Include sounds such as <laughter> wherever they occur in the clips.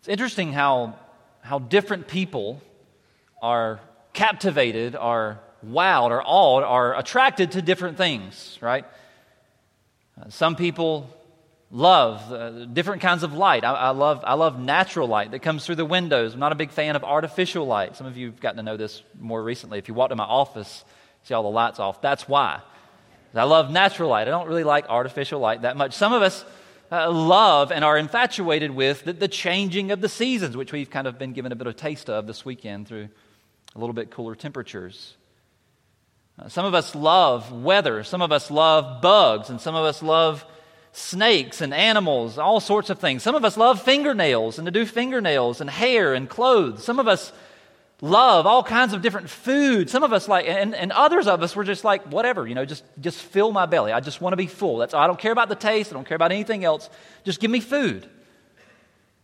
It's interesting how, how different people are captivated, are wowed, are awed, are attracted to different things, right? Uh, some people love uh, different kinds of light. I, I, love, I love natural light that comes through the windows. I'm not a big fan of artificial light. Some of you have gotten to know this more recently. If you walk to my office, see all the lights off. That's why. I love natural light. I don't really like artificial light that much. Some of us uh, love and are infatuated with the, the, changing of the seasons, which we've kind of been given a bit of taste of this weekend through a little bit cooler temperatures. Uh, some of us love weather. Some of us love bugs. And some of us love snakes and animals, all sorts of things. Some of us love fingernails and to do fingernails and hair and clothes. Some of us love all kinds of different food. Some of us like, and, and others of us were just like, whatever, you know, just, just fill my belly. I just want to be full. That's, I don't care about the taste. I don't care about anything else. Just give me food.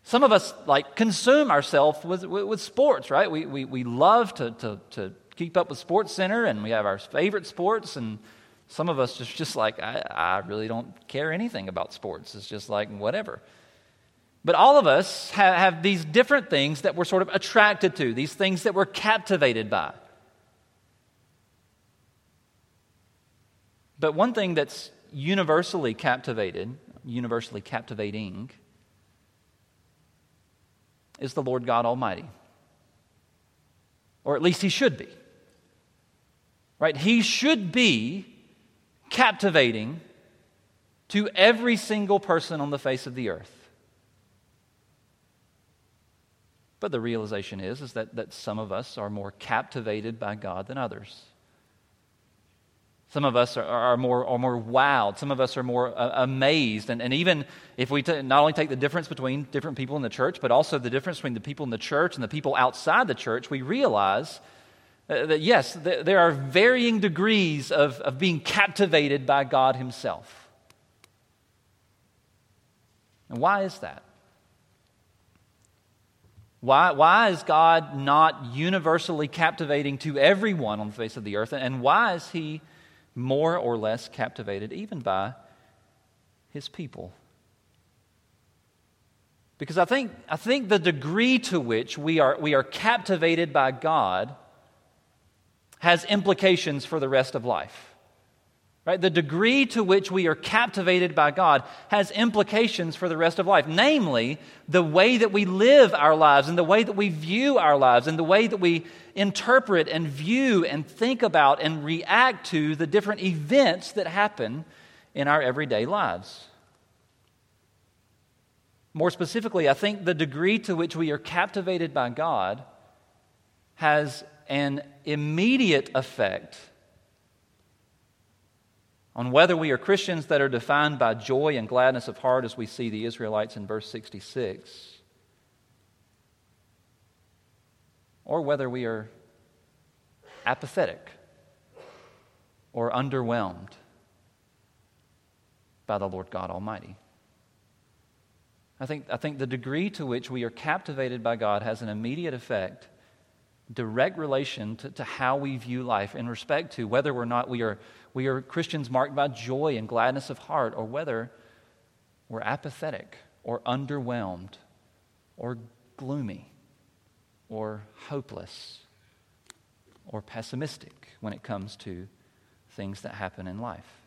Some of us like consume ourselves with, with, with, sports, right? We, we, we love to, to, to keep up with SportsCenter and we have our favorite sports and some of us just, just like, I, I really don't care anything about sports. It's just like, whatever. But all of us have, have these different things that we're sort of attracted to, these things that we're captivated by. But one thing that's universally captivated, universally captivating, is the Lord God Almighty. Or at least He should be. Right? He should be captivating to every single person on the face of the earth. But the realization is, is that, that some of us are more captivated by God than others. Some of us are, are, more, are more wowed. Some of us are more uh, amazed. And, and even if we t- not only take the difference between different people in the church, but also the difference between the people in the church and the people outside the church, we realize uh, that yes, th- there are varying degrees of, of being captivated by God Himself. And why is that? Why, why is God not universally captivating to everyone on the face of the earth? And why is He more or less captivated even by His people? Because I think, I think the degree to which we are, we are captivated by God has implications for the rest of life. Right? The degree to which we are captivated by God has implications for the rest of life, namely, the way that we live our lives and the way that we view our lives and the way that we interpret and view and think about and react to the different events that happen in our everyday lives. More specifically, I think the degree to which we are captivated by God has an immediate effect on whether we are Christians that are defined by joy and gladness of heart, as we see the Israelites in verse 66, or whether we are apathetic or underwhelmed by the Lord God Almighty. I think, I think the degree to which we are captivated by God has an immediate effect, direct relation to, to how we view life in respect to whether or not we are we are Christians marked by joy and gladness of heart, or whether we're apathetic or underwhelmed or gloomy or hopeless or pessimistic when it comes to things that happen in life.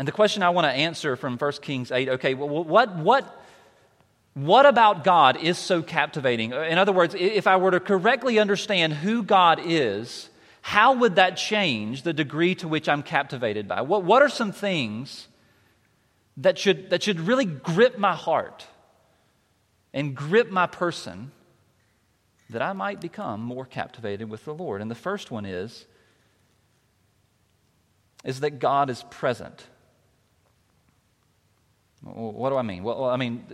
And the question I want to answer from 1 Kings 8 okay, well, what, what, what about God is so captivating? In other words, if I were to correctly understand who God is, how would that change the degree to which I'm captivated by? What, what are some things that should, that should really grip my heart and grip my person that I might become more captivated with the Lord? And the first one is, is that God is present. What do I mean? Well, I mean,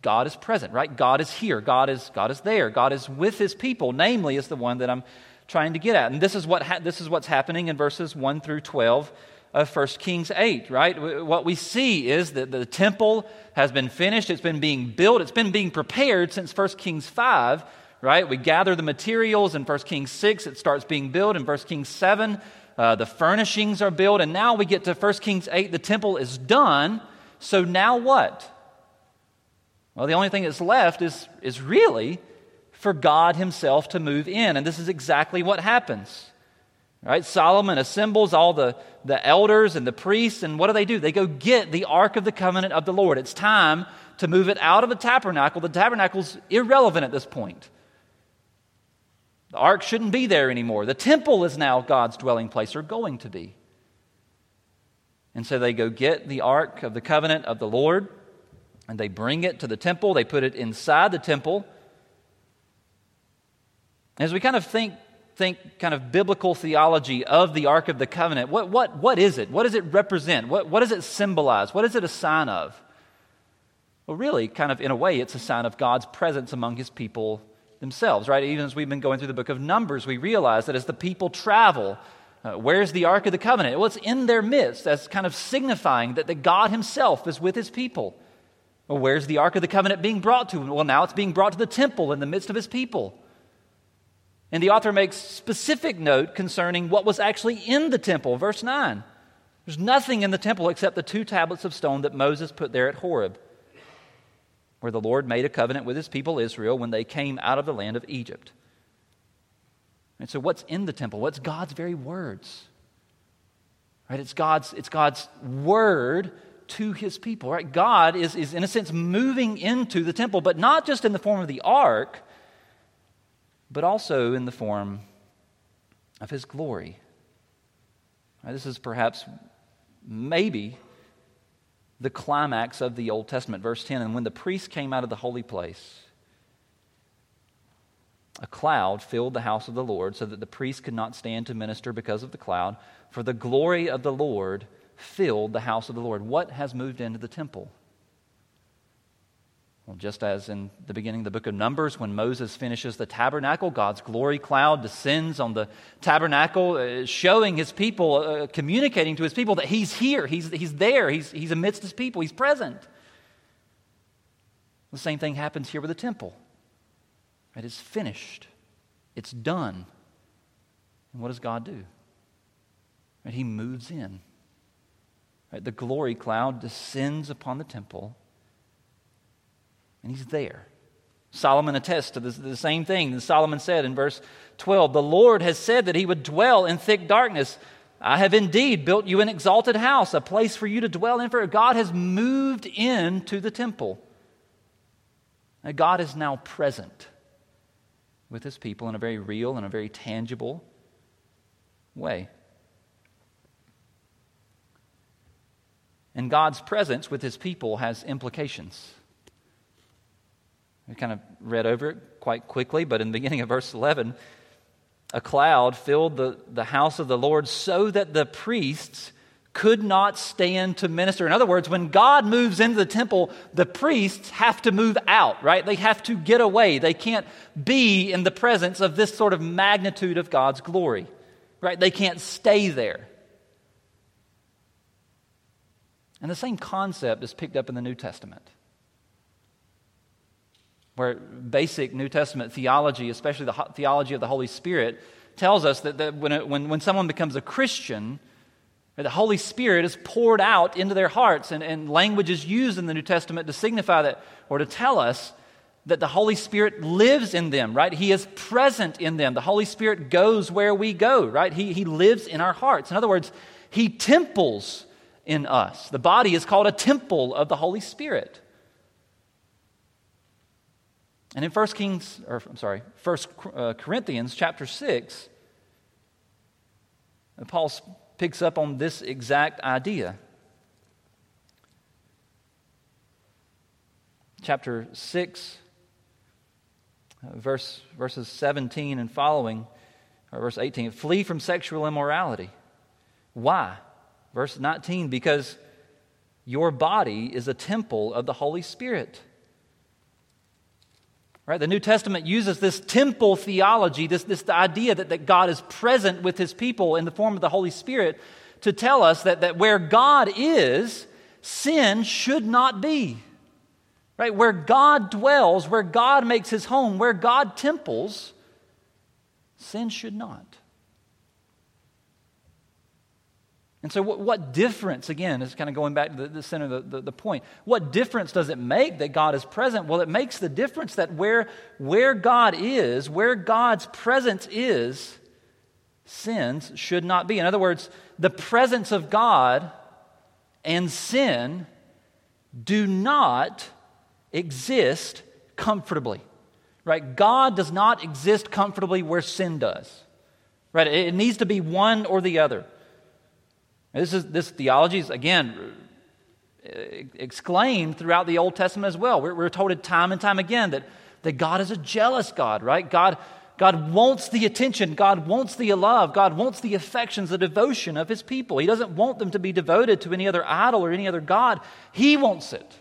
God is present, right? God is here. God is, God is there. God is with his people, namely, is the one that I'm trying to get at. And this is, what ha- this is what's happening in verses 1 through 12 of 1 Kings 8, right? What we see is that the temple has been finished, it's been being built, it's been being prepared since 1 Kings 5, right? We gather the materials in 1 Kings 6, it starts being built. In 1 Kings 7, uh, the furnishings are built. And now we get to 1 Kings 8, the temple is done. So now what? Well, the only thing that's left is, is really for God Himself to move in. And this is exactly what happens. Right? Solomon assembles all the, the elders and the priests, and what do they do? They go get the Ark of the Covenant of the Lord. It's time to move it out of the tabernacle. The tabernacle's irrelevant at this point. The ark shouldn't be there anymore. The temple is now God's dwelling place, or going to be. And so they go get the ark of the covenant of the Lord, and they bring it to the temple. They put it inside the temple. As we kind of think think kind of biblical theology of the Ark of the Covenant, what, what, what is it? What does it represent? What, what does it symbolize? What is it a sign of? Well, really, kind of in a way, it's a sign of God's presence among his people themselves, right? Even as we've been going through the book of Numbers, we realize that as the people travel, uh, where's the Ark of the Covenant? Well, it's in their midst. That's kind of signifying that, that God himself is with his people. Well, where's the Ark of the Covenant being brought to? Well, now it's being brought to the temple in the midst of his people. And the author makes specific note concerning what was actually in the temple. Verse 9. There's nothing in the temple except the two tablets of stone that Moses put there at Horeb, where the Lord made a covenant with his people Israel when they came out of the land of Egypt. And so, what's in the temple? What's God's very words? Right? It's God's, it's God's word to his people. Right? God is, is, in a sense, moving into the temple, but not just in the form of the ark, but also in the form of his glory. This is perhaps, maybe, the climax of the Old Testament. Verse 10 And when the priest came out of the holy place, a cloud filled the house of the Lord, so that the priest could not stand to minister because of the cloud, for the glory of the Lord filled the house of the Lord. What has moved into the temple? Well, just as in the beginning of the book of Numbers, when Moses finishes the tabernacle, God's glory cloud descends on the tabernacle, uh, showing his people, uh, communicating to his people that he's here, he's, he's there, he's, he's amidst his people, he's present. The same thing happens here with the temple. It is finished, it's done. And what does God do? He moves in. The glory cloud descends upon the temple and he's there. Solomon attests to this, the same thing. Solomon said in verse 12 The Lord has said that he would dwell in thick darkness. I have indeed built you an exalted house, a place for you to dwell in. For God has moved into the temple. And God is now present with his people in a very real and a very tangible way. And God's presence with his people has implications. We kind of read over it quite quickly, but in the beginning of verse 11, a cloud filled the, the house of the Lord so that the priests could not stand to minister. In other words, when God moves into the temple, the priests have to move out, right? They have to get away. They can't be in the presence of this sort of magnitude of God's glory, right? They can't stay there. And the same concept is picked up in the New Testament where basic New Testament theology, especially the theology of the Holy Spirit, tells us that, that when, it, when, when someone becomes a Christian, the Holy Spirit is poured out into their hearts, and, and language is used in the New Testament to signify that or to tell us that the Holy Spirit lives in them, right? He is present in them. The Holy Spirit goes where we go, right? He, he lives in our hearts. In other words, He temples in us. The body is called a temple of the Holy Spirit. And in 1 Kings, or I'm sorry, 1 uh, Corinthians chapter 6, Paul picks up on this exact idea. Chapter 6, uh, verse, verses 17 and following, or verse 18, flee from sexual immorality. Why? Verse 19, because your body is a temple of the Holy Spirit Right? The New Testament uses this temple theology, this, this idea that, that God is present with his people in the form of the Holy Spirit to tell us that, that where God is, sin should not be. Right? Where God dwells, where God makes his home, where God temples, sin should not. And so, what, what difference, again, is kind of going back to the, the center of the, the, the, point. What difference does it make that God is present? Well, it makes the difference that where, where God is, where God's presence is, sins should not be. In other words, the presence of God and sin do not exist comfortably. Right? God does not exist comfortably where sin does. Right? It needs to be one or the other. This, is, this theology is, again, exclaimed throughout the Old Testament as well. We're, we're told it time and time again that, that God is a jealous God, right? God, God wants the attention, God wants the love, God wants the affections, the devotion of His people. He doesn't want them to be devoted to any other idol or any other God, He wants it.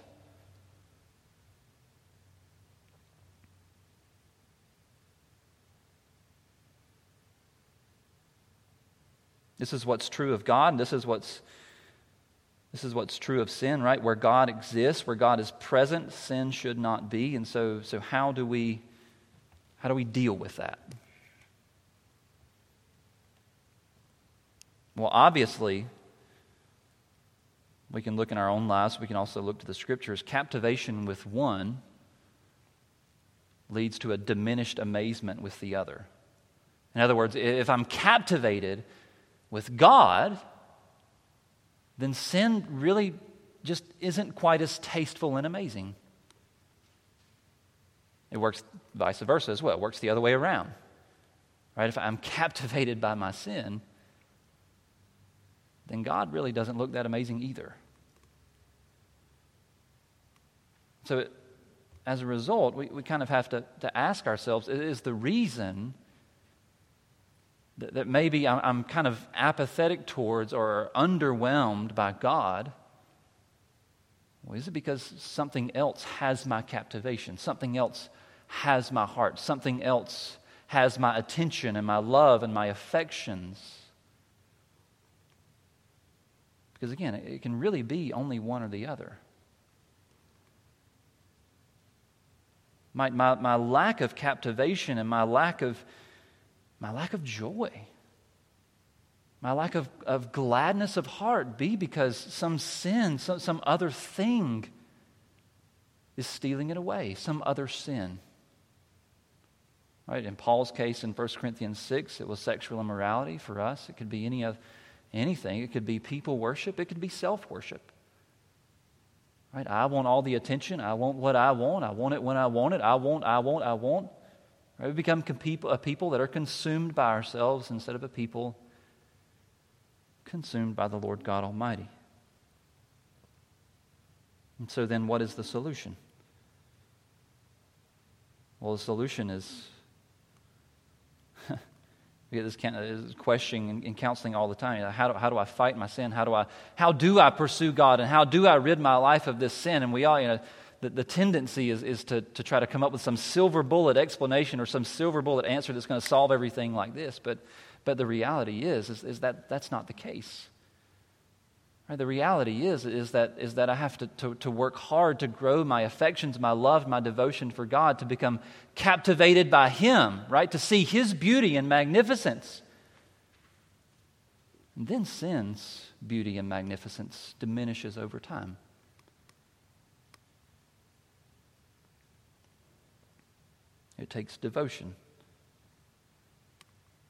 This is what's true of God, and this is what's this is what's true of sin, right? Where God exists, where God is present, sin should not be. And so, so how do we how do we deal with that? Well, obviously, we can look in our own lives, we can also look to the scriptures. Captivation with one leads to a diminished amazement with the other. In other words, if I'm captivated with God, then sin really just isn't quite as tasteful and amazing. It works vice versa as well. It works the other way around. Right? If I'm <laughs> captivated by my sin, then God really doesn't look that amazing either. So, it, as a result, we, we kind of have to, to ask ourselves is the reason that, that maybe I'm, I'm kind of apathetic towards or underwhelmed by God? Well, is it because something else has my captivation? Something else has my heart? Something else has my attention and my love and my affections? Because again, it can really be only one or the other. My, my, my lack of captivation and my lack of my lack of joy, my lack of, of gladness of heart be because some sin, some, some other thing is stealing it away, some other sin. Right? In Paul's case in 1 Corinthians 6, it was sexual immorality. For us, it could be any of, anything. It could be people worship, it could be self worship. Right? I want all the attention. I want what I want. I want it when I want it. I want, I want, I want. Right? We become a people that are consumed by ourselves instead of a people consumed by the Lord God Almighty. And so, then, what is the solution? Well, the solution is <laughs> we get this, kind of, question in, counseling all the time. How do, how do I fight my sin? How do I how do I pursue God? And how do I rid my life of this sin? And we all, you know, the, the tendency is, is to, to try to come up with some silver bullet explanation or some silver bullet answer that's going to solve everything like this. But, but the reality is, is, is that that's not the case. Right? The reality is, is, that, is that I have to, to, to work hard to grow my affections, my love, my devotion for God, to become captivated by Him, right? To see His beauty and magnificence. And then sin's beauty and magnificence diminishes over time. Takes devotion.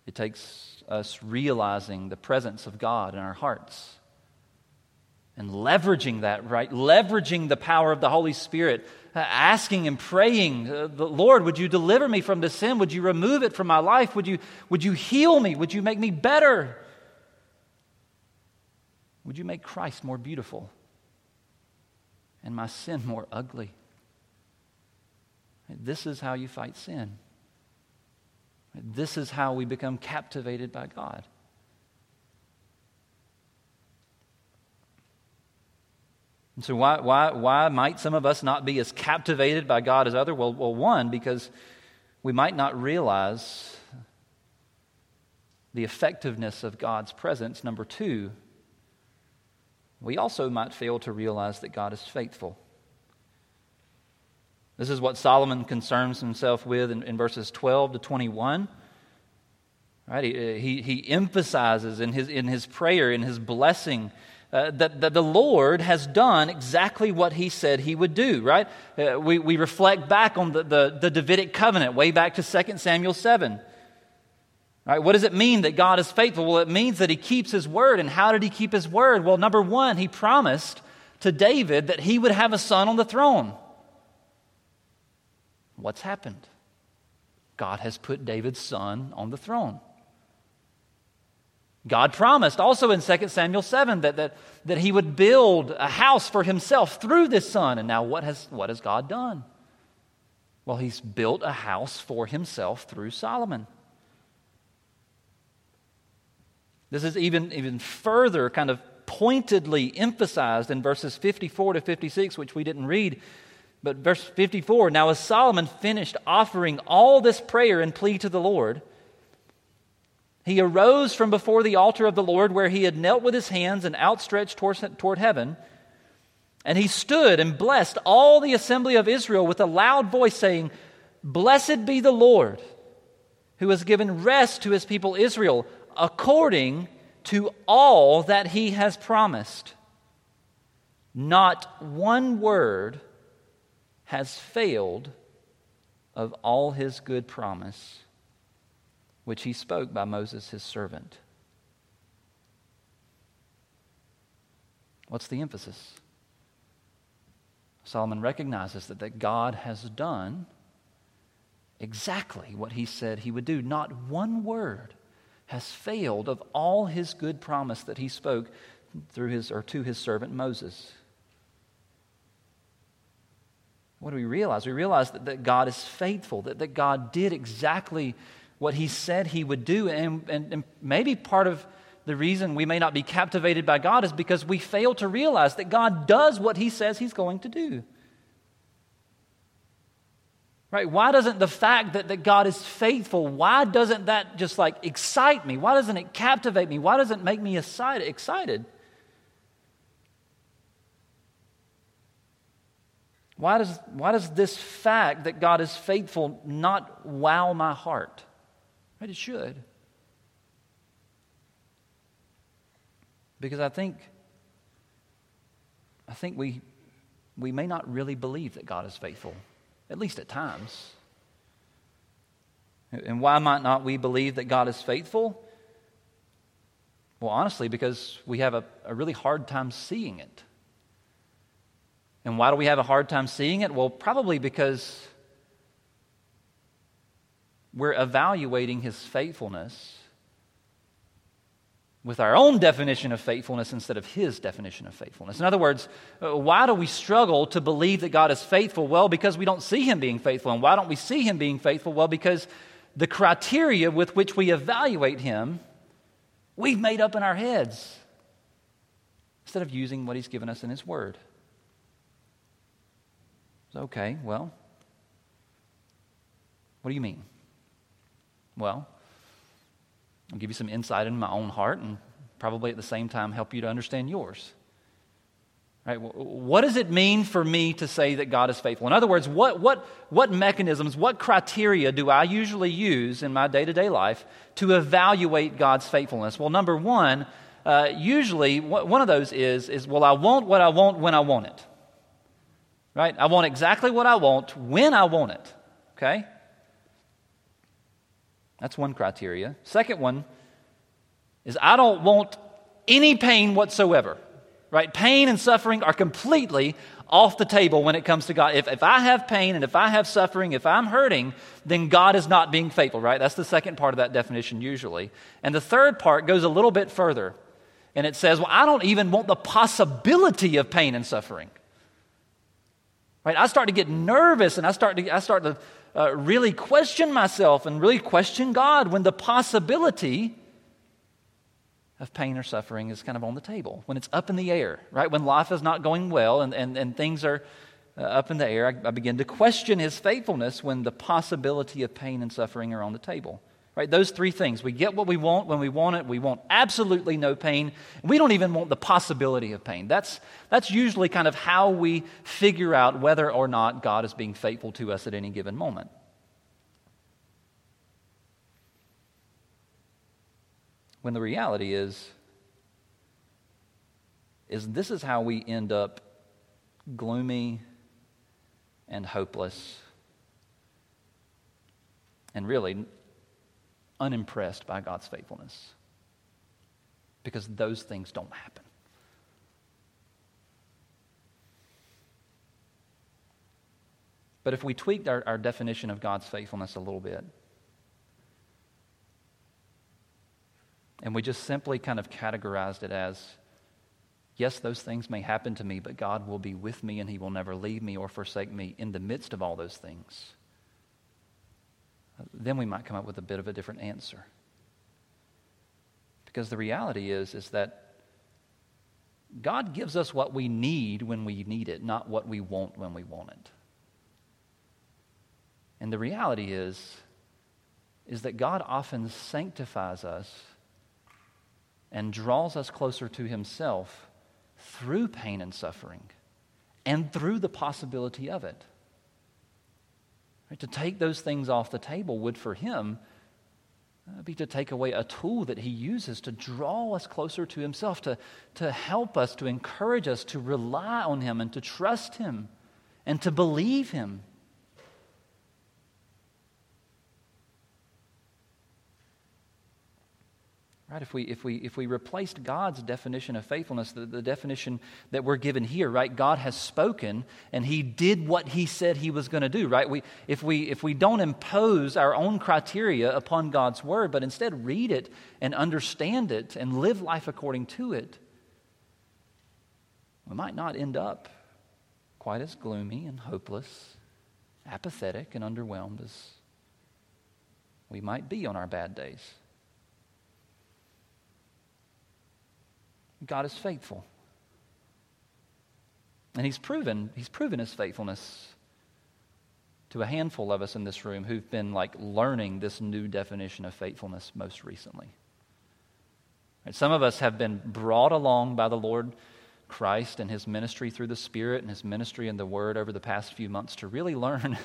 It takes us realizing the presence of God in our hearts and leveraging that, right? Leveraging the power of the Holy Spirit, uh, asking and praying, uh, Lord, would you deliver me from this sin? Would you remove it from my life? Would you, would you heal me? Would you make me better? Would you make Christ more beautiful and my sin more ugly? This is how you fight sin. This is how we become captivated by God. And so, why, why, why might some of us not be as captivated by God as other? Well, well, one, because we might not realize the effectiveness of God's presence. Number two, we also might fail to realize that God is faithful. This is what Solomon concerns himself with in, in verses 12 to 21. Right? He, he, he emphasizes in his, in his prayer, in his blessing, uh, that, that the Lord has done exactly what he said he would do, right? Uh, we, we reflect back on the, the, the Davidic covenant, way back to 2 Samuel 7. Right? What does it mean that God is faithful? Well, it means that he keeps his word. And how did he keep his word? Well, number one, he promised to David that he would have a son on the throne. What's happened? God has put David's son on the throne. God promised also in 2 Samuel 7 that, that, that he would build a house for himself through this son. And now, what has, what has God done? Well, he's built a house for himself through Solomon. This is even, even further kind of pointedly emphasized in verses 54 to 56, which we didn't read. But verse 54 Now, as Solomon finished offering all this prayer and plea to the Lord, he arose from before the altar of the Lord where he had knelt with his hands and outstretched toward, heaven. And he stood and blessed all the assembly of Israel with a loud voice, saying, Blessed be the Lord, who has given rest to his people Israel according to all that he has promised. Not one word has failed of all his good promise, which he spoke by Moses his servant. What's the emphasis? Solomon recognizes that, that God has done exactly what he said he would do. Not one word has failed of all his good promise that he spoke through his or to his servant Moses. What do we realize? We realize that, that God is faithful, that, that God did exactly what he said he would do. And, and, and maybe part of the reason we may not be captivated by God is because we fail to realize that God does what he says he's going to do. Right? Why doesn't the fact that, that God is faithful, why doesn't that just like excite me? Why doesn't it captivate me? Why doesn't it make me excited? Why does, why does this fact that God is faithful not wow my heart? Right? It should. Because I think, I think we, we may not really believe that God is faithful at least at times. And why might not we believe that God is faithful? Well, honestly, because we have a, a really hard time seeing it. And why do we have a hard time seeing it? Well, probably because we're evaluating his faithfulness with our own definition of faithfulness instead of his definition of faithfulness. In other words, uh, why do we struggle to believe that God is faithful? Well, because we don't see him being faithful. And why don't we see him being faithful? Well, because the criteria with which we evaluate him, we've made up in our heads instead of using what he's given us in his word. Okay, well, what do you mean? Well, I'll give you some insight into my own heart and probably at the same time help you to understand yours. Right? What does it mean for me to say that God is faithful? In other words, what, what, what mechanisms, what criteria do I usually use in my day to day life to evaluate God's faithfulness? Well, number one, uh, usually one of those is, is, well, I want what I want when I want it. Right? I want exactly what I want when I want it. Okay? That's one criteria. Second one is I don't want any pain whatsoever. Right? Pain and suffering are completely off the table when it comes to God. If, if I have pain and if I have suffering, if I'm hurting, then God is not being faithful, right? That's the second part of that definition usually. And the third part goes a little bit further. And it says, well, I don't even want the possibility of pain and suffering. Right? I start to get nervous and I start to, I start to uh, really question myself and really question God when the possibility of pain or suffering is kind of on the table, when it's up in the air, right? When life is not going well and, and, and things are uh, up in the air, I, I begin to question his faithfulness when the possibility of pain and suffering are on the table. Right? Those three things. We get what we want when we want it. We want absolutely no pain. We don't even want the possibility of pain. That's, that's usually kind of how we figure out whether or not God is being faithful to us at any given moment. When the reality is, is this is how we end up gloomy and hopeless and really unimpressed by God's faithfulness. Because those things don't happen. But if we tweaked our, our definition of God's faithfulness a little bit, and we just simply kind of categorized it as yes, those things may happen to me, but God will be with me and He will never leave me or forsake me in the midst of all those things, then we might come up with a bit of a different answer. Because the reality is, is that God gives us what we need when we need it, not what we want when we want it. And the reality is, is that God often sanctifies us and draws us closer to Himself through pain and suffering and through the possibility of it. Right? To take those things off the table would, for Him, uh, be to take away a tool that He uses to draw us closer to Himself, to, to help us, to encourage us to rely on Him and to trust Him and to believe Him. Right? If we, if, we, if we replaced God's definition of faithfulness, the, the definition that we're given here, right? God has spoken and he did what he said he was going to do, right? We, if, we, if we don't impose our own criteria upon God's word, but instead read it and understand it and live life according to it, we might not end up quite as gloomy and hopeless, apathetic and underwhelmed as we might be on our bad days. God is faithful. And he's proven, he's proven his faithfulness to a handful of us in this room who've been like learning this new definition of faithfulness most recently. Right, some of us have been brought along by the Lord Christ and his ministry through the Spirit and his ministry in the Word over the past few months to really learn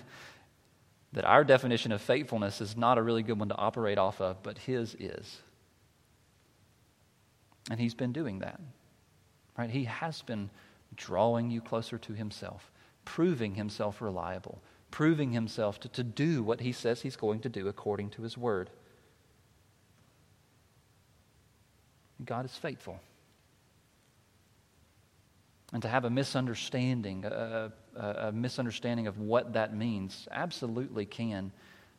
<laughs> that our definition of faithfulness is not a really good one to operate off of, but his is. And he's been doing that. Right? He has been drawing you closer to himself, proving himself reliable, proving himself to, to do what he says he's going to do according to his word. God is faithful. And to have a misunderstanding, a, a, a, misunderstanding of what that means, absolutely can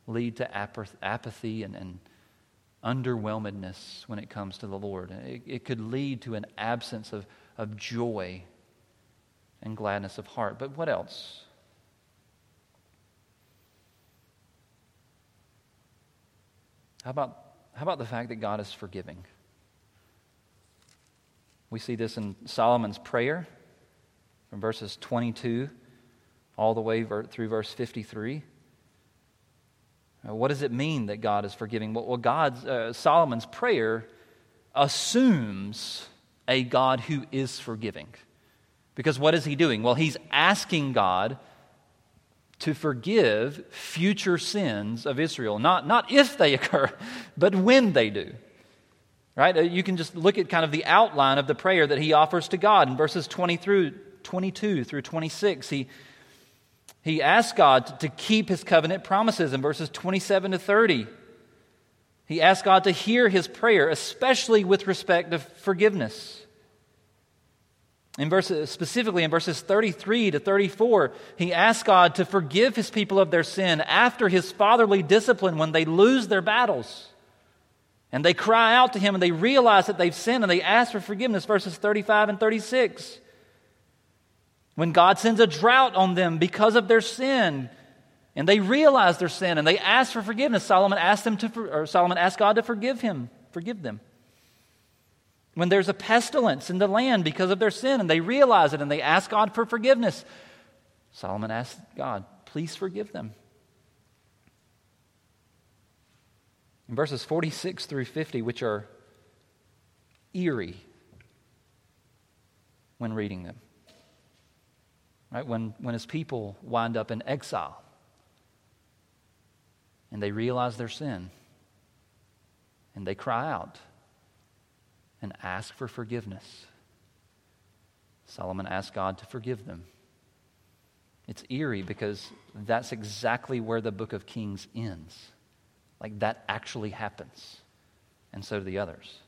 lead to apathy and, and underwhelmedness when it comes to the Lord. It, it could lead to an absence of, of joy and gladness of heart. But what else? How about, how about the fact that God is forgiving? We see this in Solomon's prayer from verses 22 all the way through verse 53. Uh, what does it mean that God is forgiving? Well, God's, uh, Solomon's prayer assumes a God who is forgiving. Because what is he doing? Well, he's asking God to forgive future sins of Israel. Not, not if they <laughs> occur, but when they do. Right? Uh, you can just look at kind of the outline of the prayer that he offers to God in verses 20 through 22 through 26. He, he asked God to keep his covenant promises in verses 27 to 30. He asked God to hear his prayer, especially with respect to forgiveness. In verses, specifically in verses 33 to 34, he asked God to forgive his people of their sin after his fatherly discipline when they lose their battles. And they cry out to him and they realize that they've sinned and they ask for forgiveness, verses 35 and 36. When God sends a drought on them because of their sin, and they realize their sin and they ask for forgiveness, Solomon asked them to, or Solomon asked God to forgive him, forgive them. When there's a pestilence in the land because of their sin and they realize it and they ask God for forgiveness, Solomon asked God, please forgive them. In verses 46 through 50, which are eerie when reading them right? When, when his people wind up in exile and they realize their sin and they cry out and ask for forgiveness. Solomon asked God to forgive them. It's eerie because that's exactly where the book of Kings ends. Like that actually happens. And so do the others.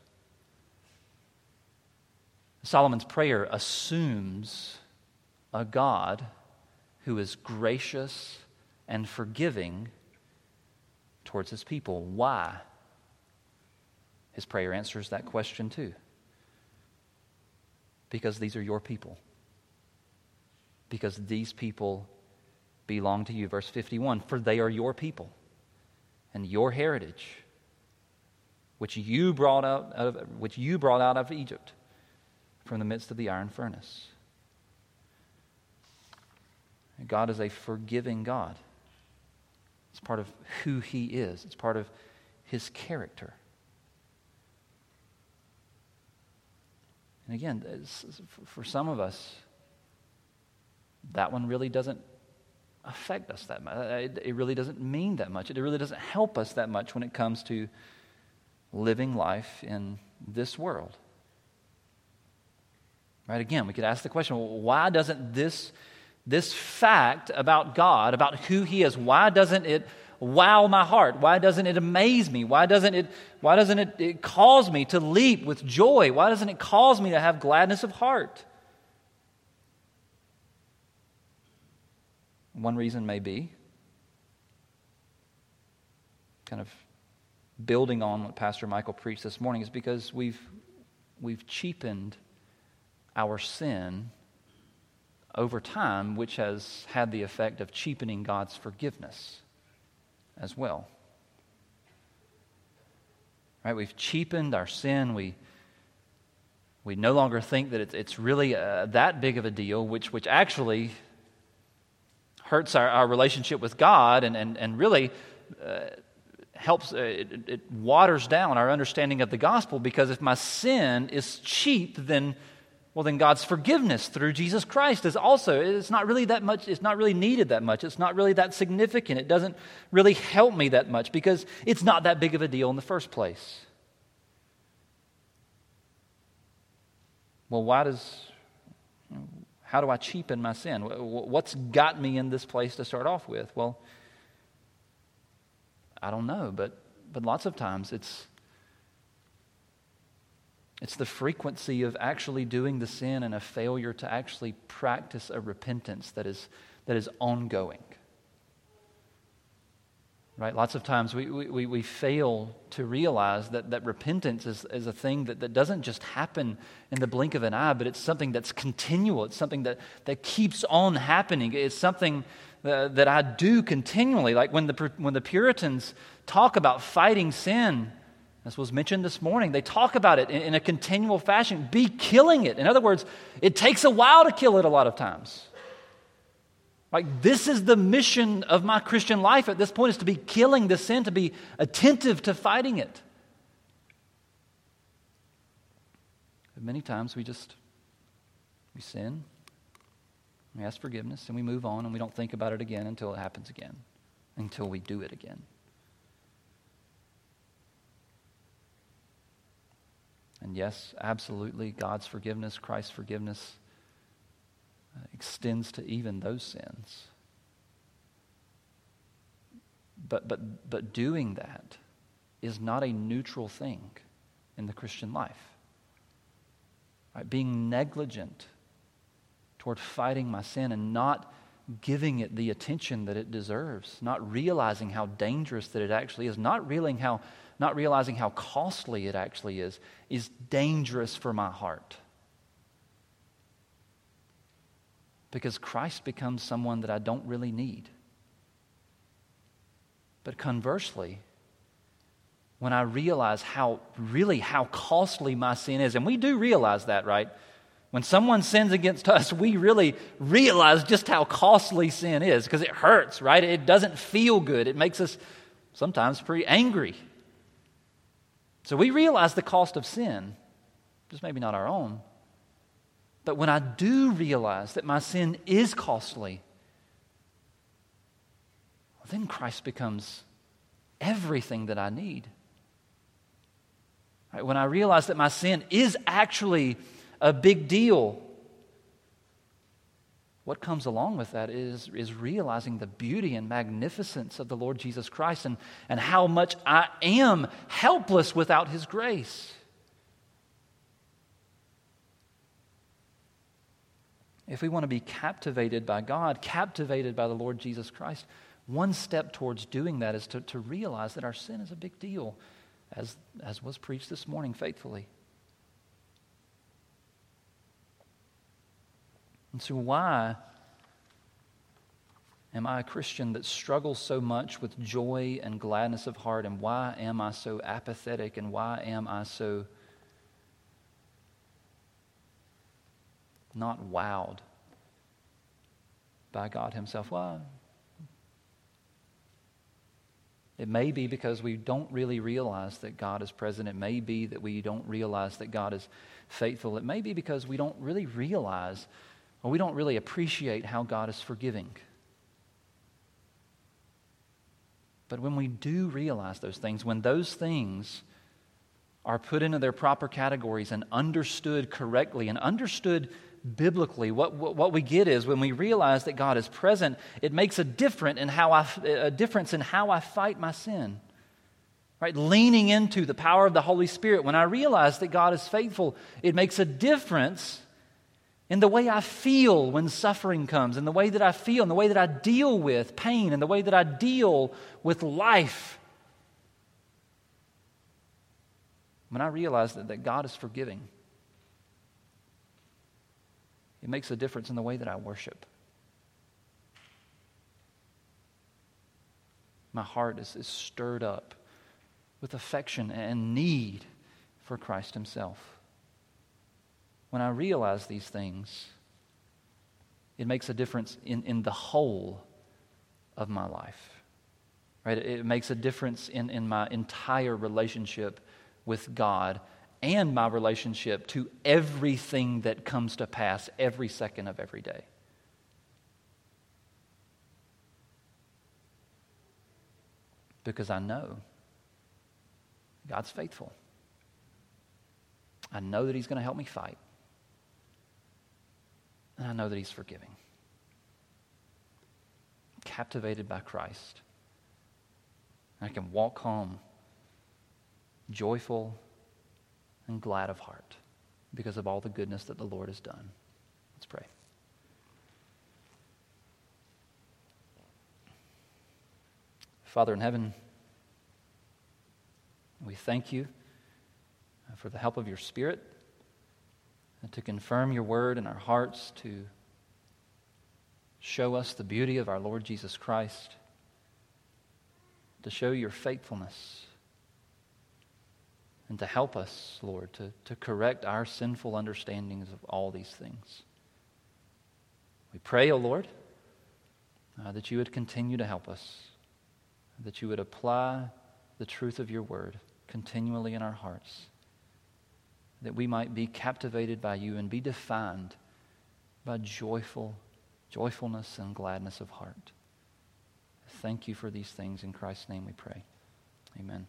Solomon's prayer assumes a God who is gracious and forgiving towards his people. Why? His prayer answers that question too. Because these are your people. Because these people belong to you. Verse 51 For they are your people and your heritage, which you brought out, of, which you brought out of Egypt from the midst of the iron furnace. God is a forgiving God. It's part of who He is, it's part of His character. And again, for some of us, that one really doesn't affect us that much. Uh, it really doesn't mean that much. It really doesn't help us that much when it comes to living life in this world. Right? Again, we could ask the question why doesn't this, this fact about God, about who He is, why doesn't it wow my heart? Why doesn't it amaze me? Why doesn't it, why doesn't it, it cause me to leap with joy? Why doesn't it cause me to have gladness of heart? One reason may be kind of building on what Pastor Michael preached this morning is because we've, we've cheapened our sin over time, which has had the effect of cheapening God's forgiveness as well. Right? We've cheapened our sin. We, we no longer think that it's, it's really uh, that big of a deal, which, which actually hurts our, our relationship with God and, and, and really uh, helps, uh, it, it waters down our understanding of the gospel because if my sin is cheap, then well then god's forgiveness through jesus christ is also it's not really that much it's not really needed that much. It's not really that significant. It doesn't really help me that much because it's not that big of a deal in the first place. Well why does how do i cheapen my sin? What's got me in this place to start off with? Well i don't know but but lots of times it's it's the frequency of actually doing the sin and a failure to actually practice a repentance that is, that is ongoing. Right? Lots of times we, we, we fail to realize that, that repentance is, is a thing that, that doesn't just happen in the blink of an eye, but it's something that's continual. It's something that, that keeps on happening. It's something that, that I do continually. Like when the, when the Puritans talk about fighting sin, as was mentioned this morning, they talk about it in, in, a continual fashion. Be killing it. In other words, it takes a while to kill it a lot of times. Like, this is the mission of my Christian life at this point is to be killing the sin, to be attentive to fighting it. But many times we just we sin, we ask forgiveness, and we move on, and we don't think about it again until it happens again, until we do it again. And yes, absolutely, God's forgiveness, Christ's forgiveness uh, extends to even those sins. But, but, but doing that is not a neutral thing in the Christian life. Right? Being negligent toward fighting my sin and not giving it the attention that it deserves, not realizing how dangerous that it actually is, not realizing how not realizing how costly it actually is, is dangerous for my heart. Because Christ becomes someone that I don't really need. But conversely, when I realize how really how costly my sin is, and we do realize that, right? When someone sins against us, we really realize just how costly sin is because it hurts, right? It doesn't feel good. It makes us sometimes pretty angry. So we realize the cost of sin, just maybe not our own. But when I do realize that my sin is costly, then Christ becomes everything that I need. Right? When I realize that my sin is actually a big deal, what comes along with that is, is realizing the beauty and magnificence of the Lord Jesus Christ and, and how much I am helpless without His grace. If we want to be captivated by God, captivated by the Lord Jesus Christ, one step towards doing that is to, to realize that our sin is a big deal, as, as was preached this morning faithfully. And so, why am I a Christian that struggles so much with joy and gladness of heart? And why am I so apathetic? And why am I so not wowed by God Himself? Why? It may be because we don't really realize that God is present. It may be that we don't realize that God is faithful. It may be because we don't really realize we don't really appreciate how God is forgiving. But when we do realize those things, when those things are put into their proper categories and understood correctly and understood biblically, what, what, what, we get is when we realize that God is present, it makes a, different in how I, a difference in how I fight my sin. Right? Leaning into the power of the Holy Spirit, when I realize that God is faithful, it makes a difference in the way I feel when suffering comes, in the way that I feel, in the way that I deal with pain, in the way that I deal with life. When I realize that, that God is forgiving, it makes a difference in the way that I worship. My heart is, is stirred up with affection and need for Christ Himself when I realize these things, it makes a difference in, in the whole of my life. Right? It makes a difference in, in my entire relationship with God and my relationship to everything that comes to pass every second of every day. Because I know God's faithful. I know that He's going to help me fight. And I know that He's forgiving. Captivated by Christ. I can walk home joyful and glad of heart because of all the goodness that the Lord has done. Let's pray. Father in heaven, we thank you for the help of your Spirit and to confirm your word in our hearts, to show us the beauty of our Lord Jesus Christ, to show your faithfulness, and to help us, Lord, to, to correct our sinful understandings of all these things. We pray, O oh Lord, uh, that you would continue to help us, that you would apply the truth of your word continually in our hearts that we might be captivated by you and be defined by joyful joyfulness and gladness of heart. Thank you for these things. In Christ's name we pray. Amen.